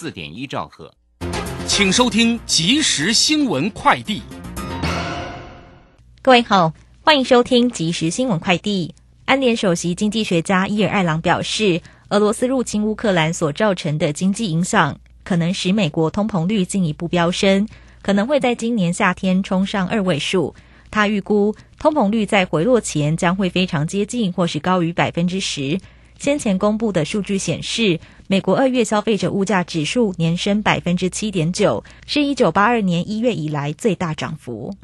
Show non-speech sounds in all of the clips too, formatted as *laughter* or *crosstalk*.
四点一兆赫，请收听即时新闻快递。各位好，欢迎收听即时新闻快递。安联首席经济学家伊尔艾朗表示，俄罗斯入侵乌克兰所造成的经济影响，可能使美国通膨率进一步飙升，可能会在今年夏天冲上二位数。他预估通膨率在回落前将会非常接近或是高于百分之十。先前公布的数据显示，美国二月消费者物价指数年升百分之七点九，是一九八二年一月以来最大涨幅。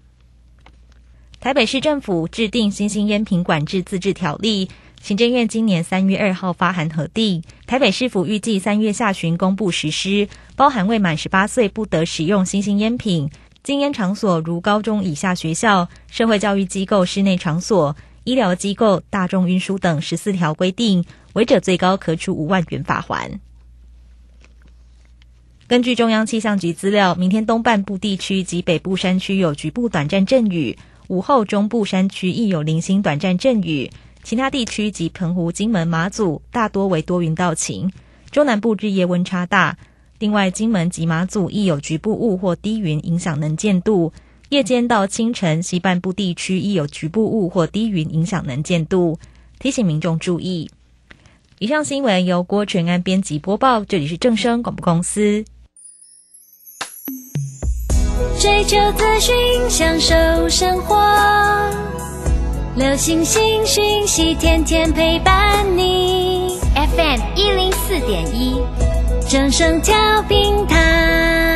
台北市政府制定新兴烟品管制自治条例，行政院今年三月二号发函核定，台北市府预计三月下旬公布实施，包含未满十八岁不得使用新兴烟品。禁烟场所如高中以下学校、社会教育机构室内场所。医疗机构、大众运输等十四条规定，违者最高可处五万元罚款。根据中央气象局资料，明天东半部地区及北部山区有局部短暂阵雨，午后中部山区亦有零星短暂阵雨，其他地区及澎湖、金门、马祖大多为多云到晴。中南部日夜温差大，另外金门及马祖亦有局部雾或低云影响能见度。夜间到清晨，西半部地区亦有局部雾或低云影响能见度，提醒民众注意。以上新闻由郭全安编辑播报，这里是正声广播公司。追求资讯，享受生活，流星星讯息，天天陪伴你。FM 一零四点一，正声调平台。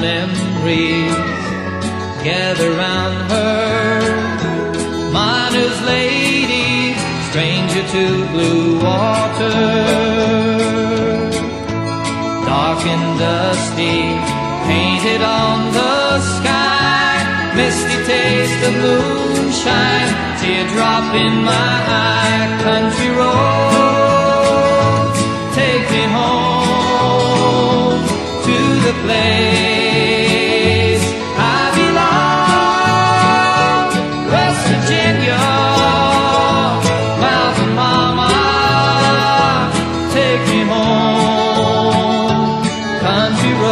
Memories gather round her. My news lady, stranger to blue water. Dark and dusty, painted on the sky. Misty taste of moonshine, teardrop in my eye. Country roads, take me home to the place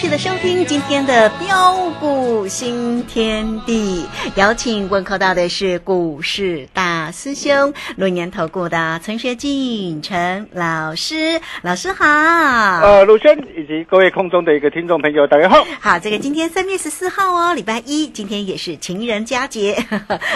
续的收听今天的标股新天地。邀请问候到的是股市大师兄龙年投顾的陈学进陈老师，老师好。呃，陆轩以及各位空中的一个听众朋友，大家好。好，这个今天三月十四号哦，礼拜一，今天也是情人佳节。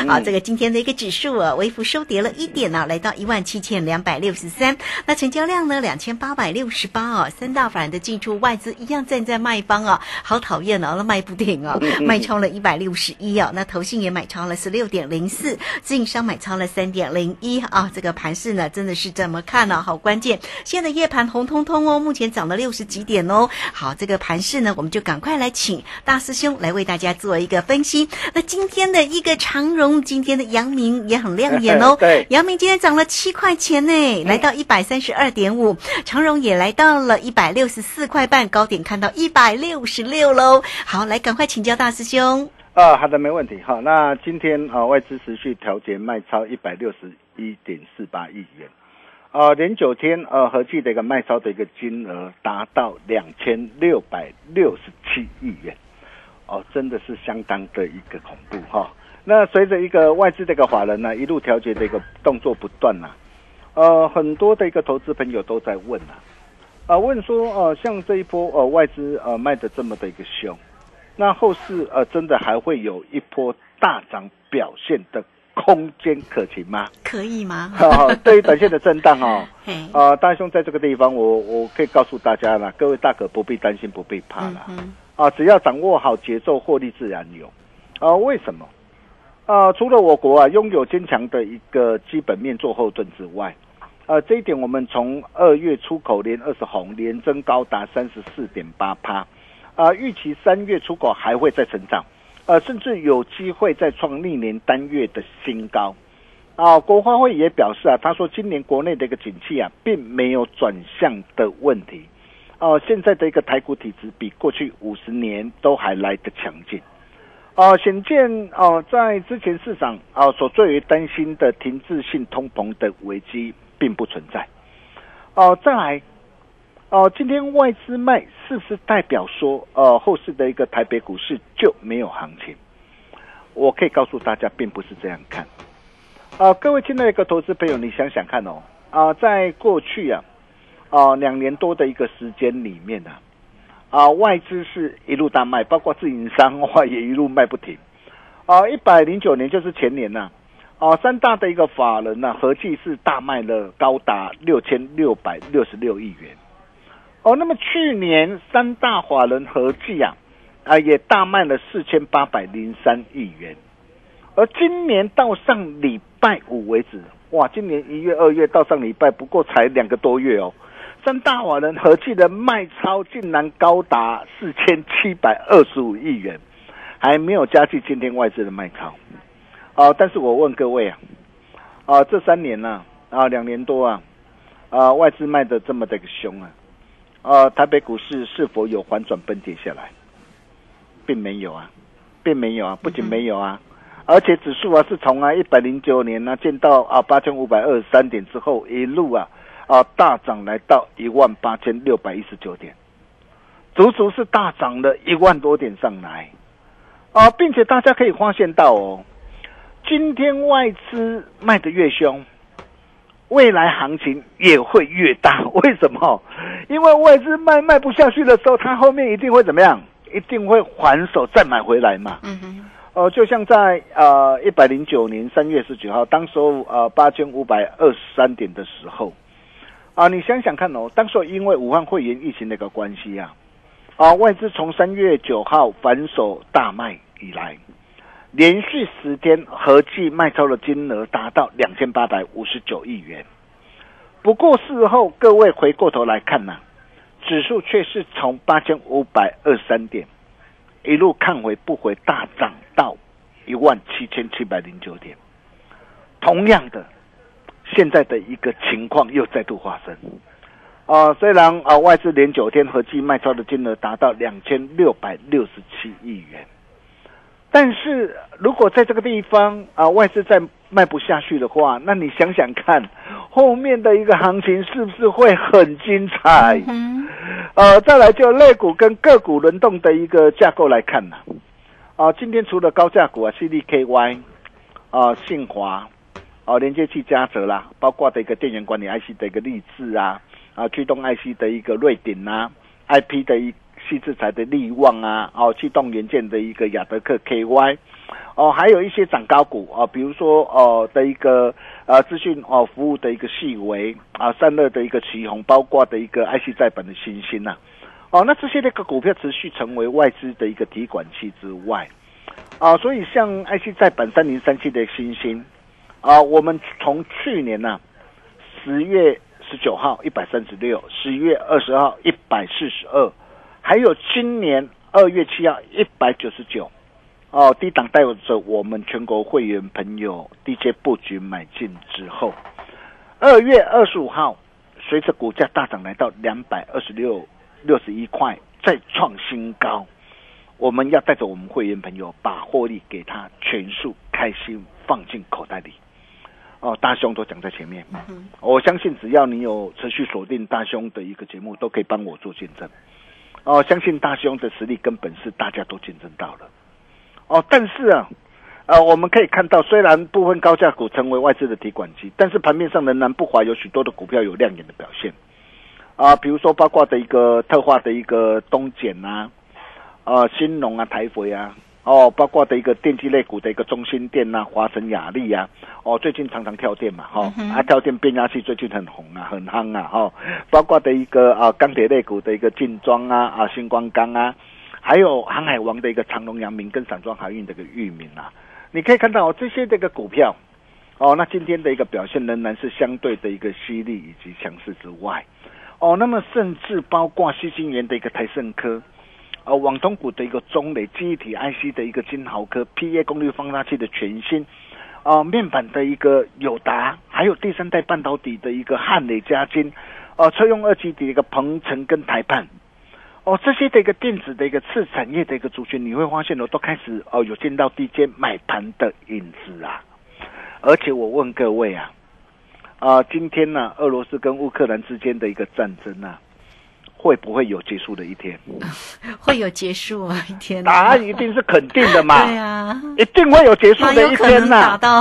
好，这个今天的一个指数啊，微幅收跌了一点呢、来到一万七千两百六十三。那成交量呢，两千八百六十八哦。三大法人的进出，外资一样站在卖卖方哦，好讨厌哦，那卖不停哦，卖超了一百六十一哦，那投信也买超了十六点零四，自营商买超了三点零一啊，这个盘势呢真的是怎么看呢、好关键，现在夜盘红彤彤哦，目前涨了六十几点哦。好，这个盘势呢，我们就赶快来请大师兄来为大家做一个分析。那今天的一个长荣，今天的阳明也很亮眼哦。*laughs* 对阳明今天涨了七块钱呢，来到一百三十二点五，长荣也来到了一百六十四块半，高点看到一百六十六喽。好，来赶快请教大师兄。啊，好的，没问题。好，那今天啊，外资持续调节卖超一百六十一点四八亿元，啊，连九天呃合计的一个卖超的一个金额达到两千六百六十七亿元，哦，真的是相当的一个恐怖哈。那随着一个外资这个法人呢一路调节的一个动作不断呐、呃，很多的一个投资朋友都在问呐、啊，问说呃，像这一波呃外资呃卖的这么的一个凶，那后市呃真的还会有一波大涨表现的空间可期吗？可以吗？好，*laughs* 对于短线的震荡哦，*laughs* 嘿，啊，大兄在这个地方我我可以告诉大家啦，各位大可不必担心，不必怕了。嗯哼，啊，只要掌握好节奏，获利自然有。啊，为什么？啊，除了我国啊拥有坚强的一个基本面做后盾之外，呃，这一点我们从二月出口连二十红，连增高达三十四点八趴，啊，预期三月出口还会再成长，呃，甚至有机会再创历年单月的新高。啊，国发会也表示啊，他说今年国内的一个景气啊，并没有转向的问题。哦、现在的一个台股体质比过去五十年都还来得强劲。哦、显见哦、在之前市场啊、所最为担心的停滞性通膨的危机并不存在。哦、再来，哦、今天外资卖是不是代表说，呃，后市的一个台北股市就没有行情？我可以告诉大家，并不是这样看。啊、各位亲爱的一个投资朋友，你想想看哦，啊、在过去啊，啊、两年多的一个时间里面啊，啊，外资是一路大卖，包括自营商话也一路卖不停。啊，一百零九年就是前年呐、啊，三大的一个法人呢、合计是大卖了高达六千六百六十六亿元。哦，那么去年三大法人合计啊，啊也大卖了四千八百零三亿元。而今年到上礼拜五为止，哇，今年一月、二月到上礼拜不过才两个多月哦，三大法人合计的卖超竟然高达四千七百二十五亿元，还没有加计今天外资的卖超。啊、但是我问各位啊，啊、这三年呢、啊，两年多啊，啊，外资卖的这么的一个凶啊，啊，台北股市是否有反转崩跌下来？并没有啊，并没有啊，不仅没有啊，而且指数啊是从啊一百零九年呢、见到啊八千五百二十三点之后，一路啊啊大涨来到一万八千六百一十九点，足足是大涨了一万多点上来啊，并且大家可以发现到哦，今天外资卖的越凶。未来行情也会越大，为什么？*laughs* 因为外资卖卖不下去的时候，它后面一定会怎么样？一定会还手再买回来嘛。嗯哼，呃，就像在呃一百零九年三月十九号，当时候呃八千五百二十三点的时候，啊、你想想看哦，当时候因为武汉肺炎疫情的一个关系啊，啊、外资从三月九号反手大卖以来，连续十天合计卖超的金额达到两千八百五十九亿元。不过事后各位回过头来看呐、指数却是从八千五百二十三点一路看回不回，大涨到一万七千七百零九点。同样的，现在的一个情况又再度发生。啊、虽然啊、外资连九天合计卖超的金额达到两千六百六十七亿元，但是如果在这个地方啊、外资再卖不下去的话，那你想想看，后面的一个行情是不是会很精彩？嗯呃，再来就类股跟个股轮动的一个架构来看呢、啊，今天除了高价股啊，CDKY 啊，信华啊，连接器嘉泽啦，包括的一个电源管理 IC 的一个立志啊，啊，驱动 IC 的一个瑞鼎啊，IP 的一细制材的力旺啊，哦，气动元件的一个亚德克 KY，哦，还有一些涨高股啊，比如说哦的一个呃资讯哦服务的一个细微啊，散热的一个旗宏，包括的一个 IC 载板的新星呐、哦，那这些那个股票持续成为外资的一个提款器之外，啊，所以像 IC 在本三零三七的新星，啊，我们从去年呢、十月十九号一百三十六，十月二十号一百四十二，还有今年二月七号一百九十九，哦，低档带着我们全国会员朋友 DJ 布局买进之后，二月二十五号，随着股价大涨来到两百二十六六十一块，再创新高，我们要带着我们会员朋友把获利给他全数开心放进口袋里。哦，大兄都讲在前面，我相信只要你有持续锁定大兄的一个节目，都可以帮我做见证。哦，相信大兄的实力跟本事，大家都见证到了。哦，但是啊，呃，我们可以看到，虽然部分高价股成为外资的提款机，但是盘面上仍然不乏有许多的股票有亮眼的表现。啊，比如说包括的一个特化的一个东碱呐、啊，新农啊、台肥啊，哦，包括的一个电机类股的一个中心电呐、华晨雅力啊，哦，最近常常跳电嘛，哈、啊，跳电变压器最近很红啊，很夯啊，哈、包括的一个啊钢铁类股的一个劲装啊，啊星光钢啊，还有航海王的一个长隆、阳明跟散装海运的一个域名啊，你可以看到、哦、这些这个股票，哦，那今天的一个表现仍然是相对的一个犀利以及强势之外，哦，那么甚至包括西晶元的一个台盛科。呃，网通股的一个中磊记忆体 IC 的一个金豪科 PA 功率放大器的全新，啊、面板的一个友达，还有第三代半导体的一个汉磊加金，呃，车用二极体的一个鹏程跟台半，哦，这些的一个电子的一个次产业的一个族群，你会发现哦，都开始哦有见到低阶买盘的影子啊，而且我问各位啊，啊、今天呢、俄罗斯跟乌克兰之间的一个战争啊，会不会有结束的一天？*laughs* 会有结束啊？一天答案一定是肯定的嘛，对啊，一定会有结束的一天呐、打到。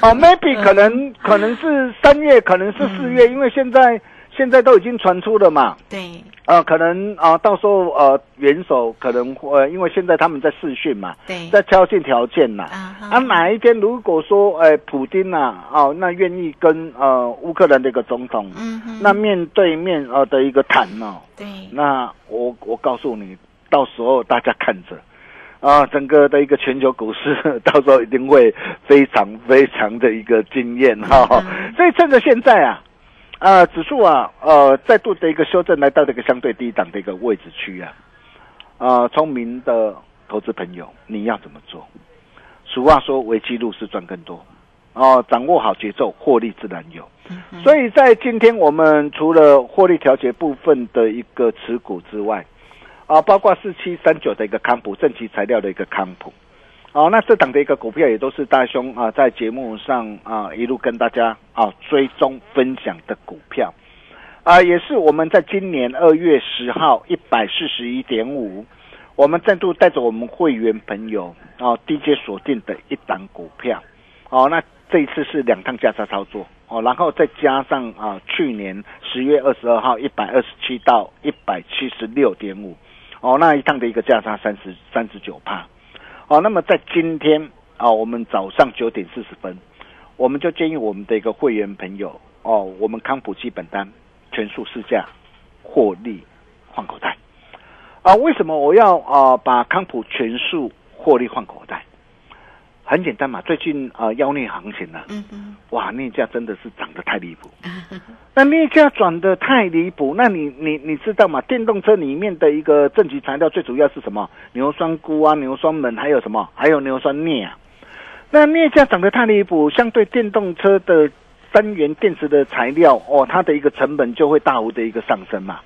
哦，maybe 可能 *laughs* 可能是三月，可能是四月，因为现在现在都已经传出了嘛，对。呃，可能啊、到时候呃元首可能会、呃因为现在他们在试训嘛，对。在敲定条件呐、啊哈。啊，哪一天如果说，呃，普京呐、哦，那愿意跟呃乌克兰的一个总统，嗯哼。那面对面呃的一个谈哦，对。那我我告诉你，到时候大家看着。啊，整个的一个全球股市 *laughs* 到时候一定会非常非常的一个惊艳哈、嗯所以趁着现在啊，啊指数啊呃再度的一个修正来到这个相对低档的一个位置区啊，啊聪明的投资朋友你要怎么做？俗话说，为记录是赚更多。哦，掌握好节奏，获利自然有。所以在今天，我们除了获利调节部分的一个持股之外，啊，包括四七三九的一个康普，正极材料的一个康普，哦，那这档的一个股票也都是大兄啊在节目上啊一路跟大家啊追踪分享的股票，啊，也是我们在今年二月十号一百四十一点五，我们再度带着我们会员朋友啊 DJ 锁定的一档股票，哦，那这一次是两趟价差操作。哦，然后再加上啊去年十月二十二号一百二十七到一百七十六点五。哦，那一趟的一个价差三十三十九帕，哦，那么在今天啊、我们早上九点四十分，我们就建议我们的一个会员朋友哦，我们康普基本单全数试驾获利换口袋啊、为什么我要啊、把康普全数获利换口袋？很简单嘛，最近啊、妖孽行情呢、嗯哼哇，镍价真的是涨得太离谱。*laughs* 那镍价转得太离谱，那你你你知道吗？电动车里面的一个正极材料最主要是什么？硫酸钴啊、硫酸锰，还有什么？还有硫酸镍啊。那镍价涨得太离谱，相对电动车的三元电池的材料哦，它的一个成本就会大幅的一个上升嘛。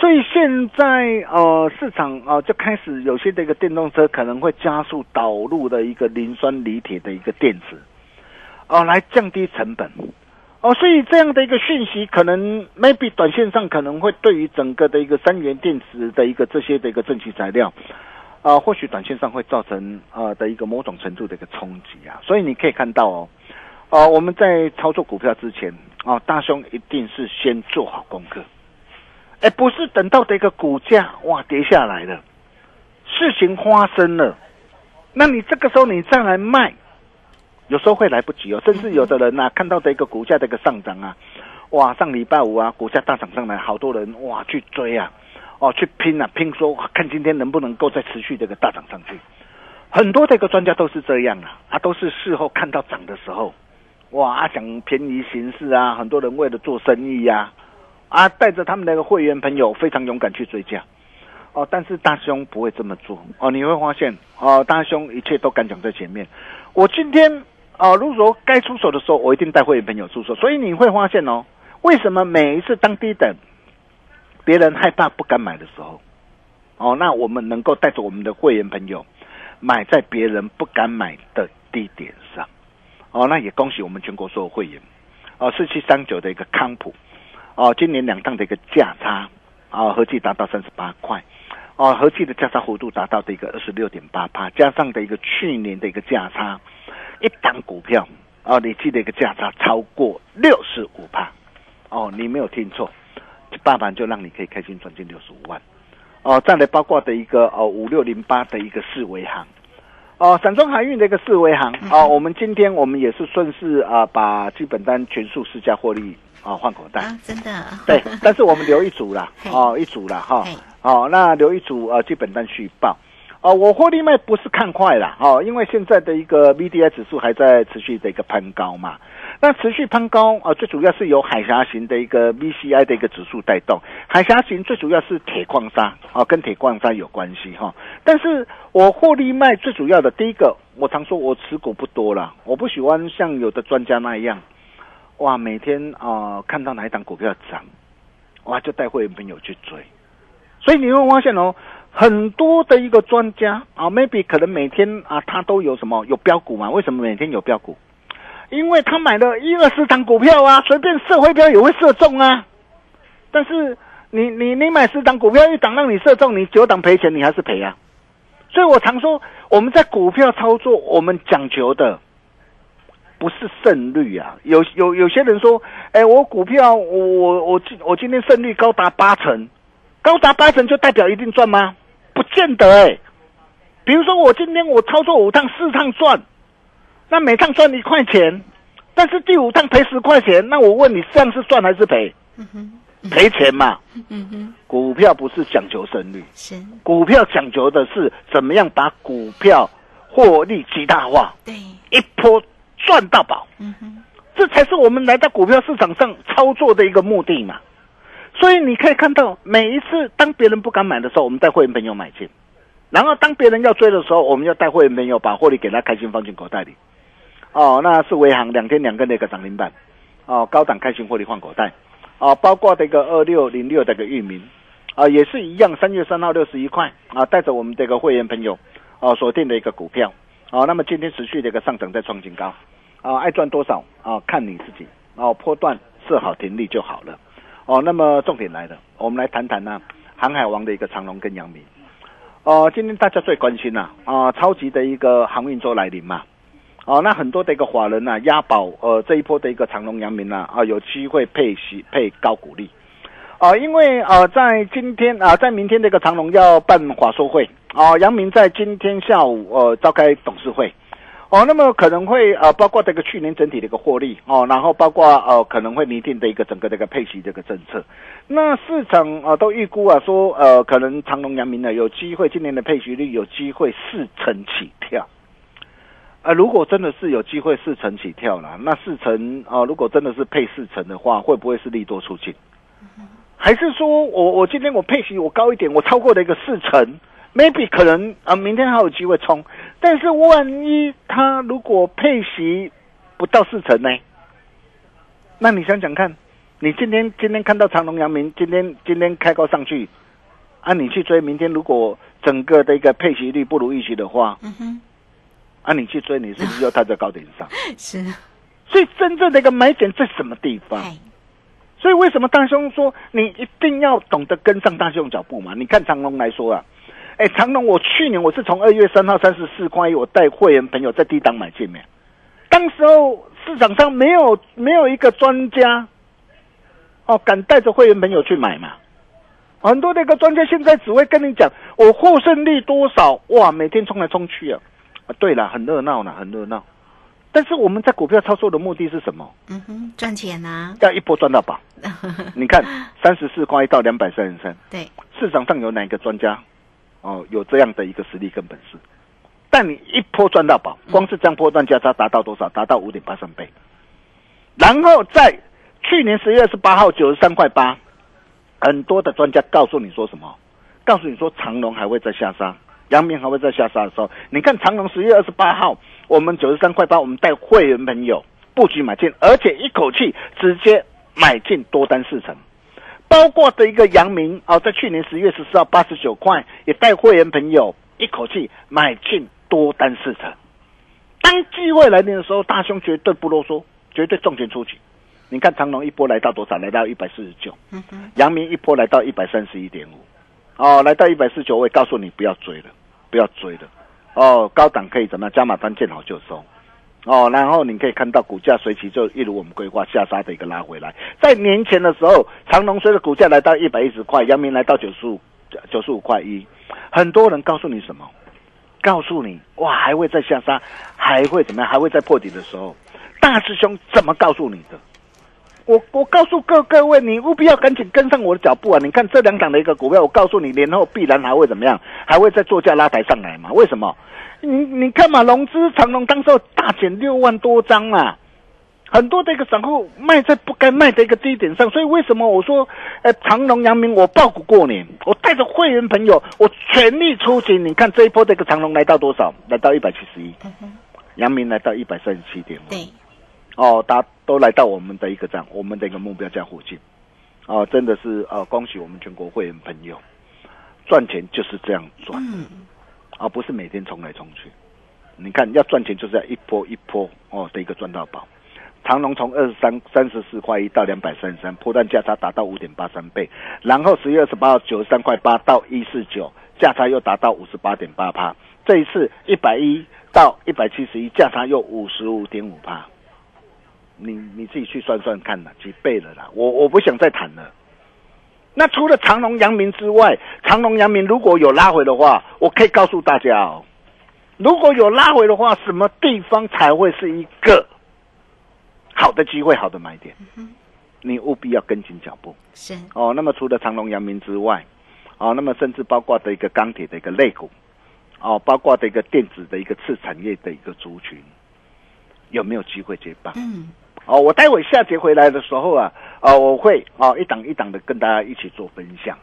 所以现在呃市场呃就开始有些的一个电动车可能会加速导入的一个磷酸锂铁的一个电池，哦、来降低成本。哦，所以这样的一个讯息，可能 maybe 短线上可能会对于整个的一个三元电池的一个这些的一个正极材料，啊、或许短线上会造成呃的一个某种程度的一个冲击啊。所以你可以看到哦，呃，我们在操作股票之前啊、大兄一定是先做好功课，哎，不是等到的一个股价哇跌下来了，事情发生了，那你这个时候你再来卖。有时候会来不及哦，甚至有的人呐、看到的一个股价的一个上涨啊，哇，上礼拜五啊，股价大涨上来，好多人哇去追啊，哦去拼啊拼说看今天能不能够再持续这个大涨上去。很多这个专家都是这样啊，啊都是事后看到涨的时候，哇啊讲便宜行事啊，很多人为了做生意呀、啊，啊带着他们那个会员朋友非常勇敢去追加。哦，但是大兄不会这么做哦，你会发现哦，大兄一切都敢讲在前面。我今天哦，如果说该出手的时候，我一定带会员朋友出手。所以你会发现哦，为什么每一次当低等，别人害怕不敢买的时候，哦，那我们能够带着我们的会员朋友买在别人不敢买的低点上，哦，那也恭喜我们全国所有会员，哦，四七三九的一个康普，哦，今年两档的一个价差，啊，合计达到三十八块。哦，合计的价差幅度达到的一个二十六点八帕，加上的一个去年的一个价差，一档股票哦，你记得一个价差超过六十五帕，哦，你没有听错，大盘就让你可以开心赚进六十五万，哦，再来包括的一个哦五六零八的一个四维行，哦，散装海运的一个四维行，哦，我们今天我们也是顺势啊，把基本单全数市价获利啊换口袋，啊，真的，*laughs* 对，但是我们留一组啦，*laughs* 哦，一组啦哈。嘿，哦，那留一组呃基本单续报，哦，我获利卖不是看快啦，哦，因为现在的一个 VDI 指数还在持续的一个攀高嘛，那持续攀高啊、呃最主要是由海峡型的一个 VCI 的一个指数带动，海峡型最主要是铁矿砂啊、跟铁矿砂有关系哈、但是我获利卖最主要的第一个，我常说我持股不多了，我不喜欢像有的专家那样。哇，每天啊、看到哪一档股票涨，哇就带会员朋友去追，所以你会发现哦，很多的一个专家啊，maybe 可能每天啊他都有什么有标股嘛？为什么每天有标股？因为他买了一二十档股票啊，随便射回标也会射中啊。但是你你你买十档股票，一档让你射中，你九档赔钱，你还是赔啊。所以我常说，我们在股票操作，我们讲求的不是胜率啊。有有有些人说，哎，我股票我我我今我今天胜率高达八成，高达八成就代表一定赚吗？不见得哎、比如说我今天我操作五趟四趟赚，那每趟赚一块钱，但是第五趟赔十块钱，那我问你，这样是赚还是赔？赔钱嘛。嗯哼，股票不是讲求胜率，是，股票讲究的是怎么样把股票获利极大化，对，一波赚到宝。嗯哼，这才是我们来到股票市场上操作的一个目的嘛。所以你可以看到，每一次当别人不敢买的时候，我们带会员朋友买进；然后当别人要追的时候，我们要带会员朋友把获利给他开心放进口袋里。哦，那是维行两天两根的一个涨停板，哦，高档开心获利换口袋，哦，包括这个二六零六的一个域名，啊，也是一样，三月三号六十一块，啊，带着我们这个会员朋友，哦，锁定的一个股票，哦，那么今天持续的一个上涨，再创新高，啊，爱赚多少啊，看你自己，哦，波段设好停利就好了，哦，那么重点来了，我们来谈谈呢、航海王的一个长龙跟阳明，哦，今天大家最关心呐、啊，超级的一个航运周来临嘛。哦，那很多的一个法人呐、押宝呃这一波的一个长隆、阳明呐啊，有机会配息配高股利，啊、因为呃在今天啊、在明天这个长隆要办法说会啊，阳明在今天下午呃召开董事会。哦，那么可能会呃，包括这个去年整体的一个获利哦，然后包括呃可能会拟定的一个整个这个配息这个政策，那市场啊、都预估啊说呃可能长隆、阳明呢有机会今年的配息率有机会四成起跳，啊，如果真的是有机会四成起跳了，那四成啊、如果真的是配四成的话，会不会是利多出尽？还是说我我今天我配息我高一点，我超过了一个四成，maybe 可能啊、明天还有机会冲，但是万一他如果配息不到四成呢？那你想想看，你今天今天看到长隆、阳明今天今天开高上去，啊，你去追，明天如果整个的一个配息率不如预期的话，嗯哼，啊，你去追，你是不是又踏在高点上？*laughs* 是，所以真正的一个买点在什么地方？所以为什么大兄说你一定要懂得跟上大兄脚步嘛？你看长隆来说啊，哎，长隆我去年我是从二月三号三十四块一，我带会员朋友在低档买进面，当时候市场上没有没有一个专家哦敢带着会员朋友去买嘛。很多那个专家现在只会跟你讲我获胜率多少，哇，每天冲来冲去啊。啊，对了，很热闹呢，很热闹。但是我们在股票操作的目的是什么？嗯哼，赚钱呐、要一波赚到宝。*laughs* 你看，三十四块到两百三十三，对，市场上有哪个专家哦有这样的一个实力跟本事？但你一波赚到宝，光是这样波段价差达到多少？达到五点八三倍。然后在去年十月二十八号九十三块八，很多的专家告诉你说什么？告诉你说长龙还会再下杀，阳明还会再下杀的时候，你看长隆十月二十八号，我们九十三块八，我们带会员朋友布局买进，而且一口气直接买进多单四成。包括的一个阳明啊、在去年十月十四号八十九块，也带会员朋友一口气买进多单四成。当机会来临的时候，大兄绝对不啰嗦，绝对重拳出击。你看长隆一波来到多少？来到一百四十九。阳明一波来到一百三十一点五，哦，来到一百四十九，我也告诉你不要追了，不要追了，哦，高档可以怎么样？加码单见好就收，哦，然后你可以看到股价随即就一如我们规划下杀的一个拉回来，在年前的时候，长隆随着股价来到一百一十块，阳明来到九十五九十五块一，很多人告诉你什么？告诉你哇，还会再下杀，还会怎么样？还会再破底的时候，大师兄怎么告诉你的？我我告诉各各位，你务必要赶紧跟上我的脚步啊！你看这两档的一个股票，我告诉你，年后必然还会怎么样？还会再做价拉抬上来嘛？为什么？你你看嘛，融资长隆当时候大减六万多张嘛，很多的一个散户卖在不该卖的一个低点上，所以为什么我说，呃，长隆、阳明我爆股过年，我带着会员朋友，我全力出击。你看这一波的一个长隆来到多少？来到一百七十一，阳明来到一百三十七点五。对，哦，大家都来到我们的一个这样，我们的一个目标价附近，哦，真的是呃，恭喜我们全国会员朋友，赚钱就是这样赚，嗯，而、不是每天冲来冲去。你看，要赚钱就是要一波一波哦的一个赚到宝。长隆从二十三三十四块一到两百三十三，波段价差达到五点八三倍，然后十月二十八号九十三块八到一四九，价差又达到五十八点八趴。这一次一百一到一百七十一，价差又五十五点五趴。你你自己去算算看啦，几倍了啦？我我不想再谈了。那除了长隆、阳明之外，长隆、阳明如果有拉回的话，我可以告诉大家哦，如果有拉回的话，什么地方才会是一个好的机会、好的买点？你务必要跟紧脚步是，哦。那么除了长隆、阳明之外，哦，那么甚至包括的一个钢铁的一个类股，哦，包括的一个电子的一个次产业的一个族群，有没有机会接棒？嗯，哦，我待会下节回来的时候啊，哦，我会哦一档一档的跟大家一起做分享。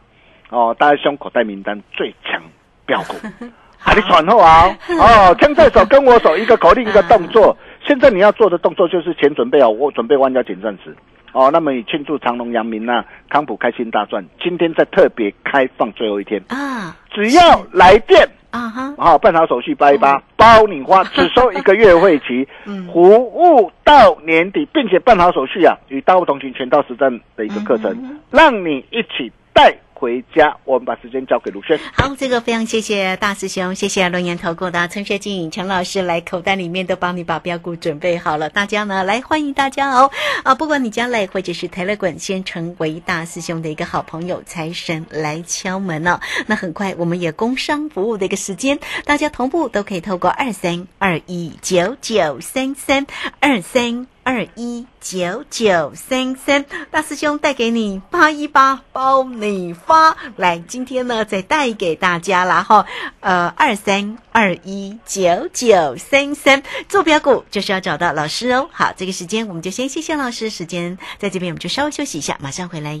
哦，大家胸口袋名单最强标股，*laughs* 啊，你喘后啊！哦，枪在手，跟我手，一个口令，一个动作。*laughs* 现在你要做的动作就是钱准备好，我准备弯腰捡钻石。哦，那么以庆祝长隆、阳明呐、康普开心大赚，今天在特别开放最后一天，啊只要来电啊哈，好、办好手续八一八，包你花，只收一个月会期，*laughs* 嗯。服务到年底，并且办好手续啊，与大不同行全套实战的一个课程，嗯让你一起带回家。我们把时间交给卢轩。好，这个非常谢谢大师兄，谢谢龙岩投顾的陈学静陈老师来口袋里面都帮你把标股准备好了，大家呢来欢迎大家哦啊！不管你将来或者是台乐滚，先成为大师兄的一个好朋友，财神来敲门哦。那很快我们也工商服务的一个时间，大家同步都可以透过二三二一九九三三二三。二一九九三三，大师兄带给你八一八包你发，来，今天呢再带给大家啦哈，呃，二三二一九九三三，坐标股就是要找到老师哦。好，这个时间我们就先谢谢老师，时间在这边我们就稍微休息一下，马上回来。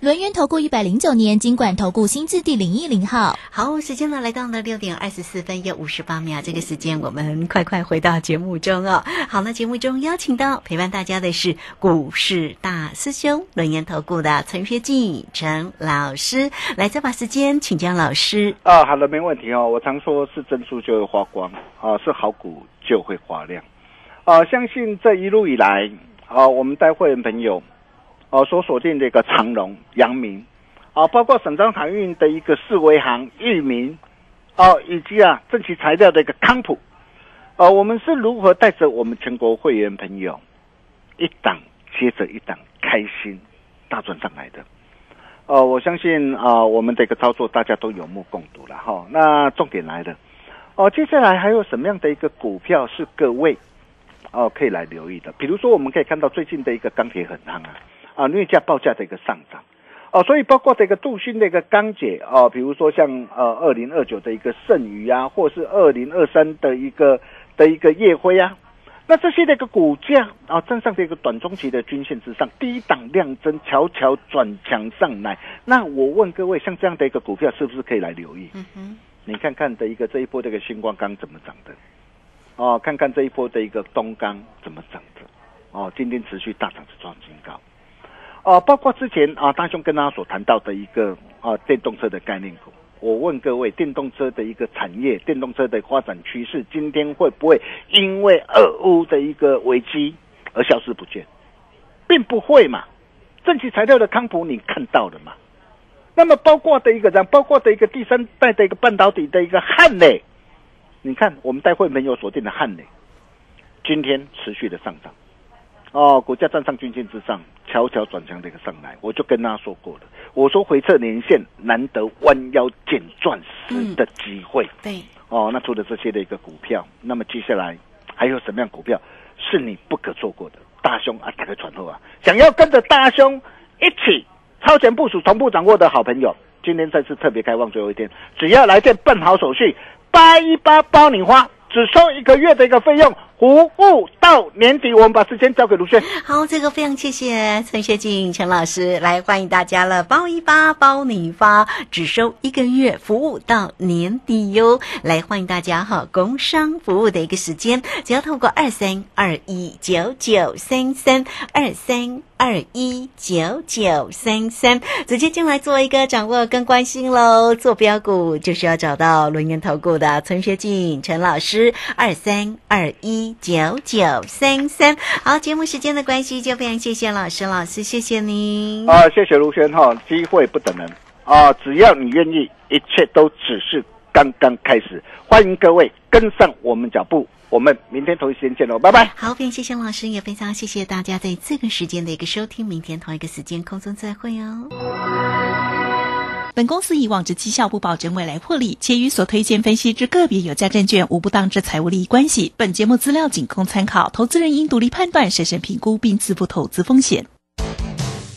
轮源投顾一百零九年金管投顾新字第零一零号。好，时间呢来到了六点二十四分又五十八秒，这个时间我们快快回到节目中哦。好，那节目中邀请到陪伴大家的是股市大师兄轮研投顾的陈学进陈老师，来再把时间请教老师。啊，好的，没问题哦。我常说是珍珠就会发光啊，是好股就会发亮啊。相信这一路以来啊，我们带会员朋友。哦，所锁定的一个长荣、阳明，啊，包括省张航运的一个四维行、裕民，哦，以及啊正奇材料的一个康普，呃，我们是如何带着我们全国会员朋友一档接着一档开心大赚上来的？呃，我相信啊，我们的一个操作大家都有目共睹了哈。那重点来了，哦，接下来还有什么样的一个股票是各位哦可以来留意的？比如说，我们可以看到最近的一个钢铁很夯啊。啊，镍价报价的一个上涨，哦，所以包括这个镀锌的一个钢铁哦，比如说像呃二零二九的一个剩余啊，或是二零二三的一个的一个夜辉啊，那这些的一个股价啊，站上这个短中期的均线之上，低档量增，悄悄转强上来。那我问各位，像这样的一个股票，是不是可以来留意？嗯哼，你看看的一个这一波这个星光钢怎么涨的？哦，看看这一波的一个东钢怎么涨的？哦，今天持续大涨，是创新高。啊，包括之前啊，大兄跟大家所谈到的一个啊，电动车的概念股。我问各位，电动车的一个产业，电动车的发展趋势，今天会不会因为俄乌的一个危机而消失不见？并不会嘛。正奇材料的康普你看到了嘛？那么包括的一个，包括的一个第三代的一个半导体的一个汉磊，你看我们待会没有锁定的汉磊，今天持续的上涨。哦，股价站上均线之上，悄悄转强的一个上来，我就跟大家说过了。我说回撤年线，难得弯腰捡钻石的机会。对，哦，那除了这些的一个股票，那么接下来还有什么样股票是你不可错过的？大兄啊，打开传呼啊，想要跟着大兄一起超前部署、同步掌握的好朋友，今天再次特别开放最后一天，只要来电办好手续，八一八包你花，只收一个月的一个费用。服务到年底，我们把时间交给卢轩。好，这个非常谢谢陈学静陈老师来欢迎大家了，包一发包你发，只收一个月，服务到年底哟。来欢迎大家哈，工商服务的一个时间，只要透过二三二一九九三三二三二一九九三三直接进来做一个掌握跟关心喽。做标股就是要找到轮研投顾的陈学静陈老师，二三二一。九九三三，好，节目时间的关系，就非常谢谢老师，老师谢谢您啊，谢谢卢轩哈，机会不等人啊，只要你愿意，一切都只是刚刚开始，欢迎各位跟上我们脚步，我们明天同一时间见喽，拜拜。好，非常谢谢老师，也非常谢谢大家在这个时间的一个收听，明天同一个时间空中再会哦。本公司以往之绩效不保证未来获利，且与所推荐分析之个别有价证券无不当之财务利益关系。本节目资料仅供参考，投资人应独立判断、审慎评估并自负投资风险。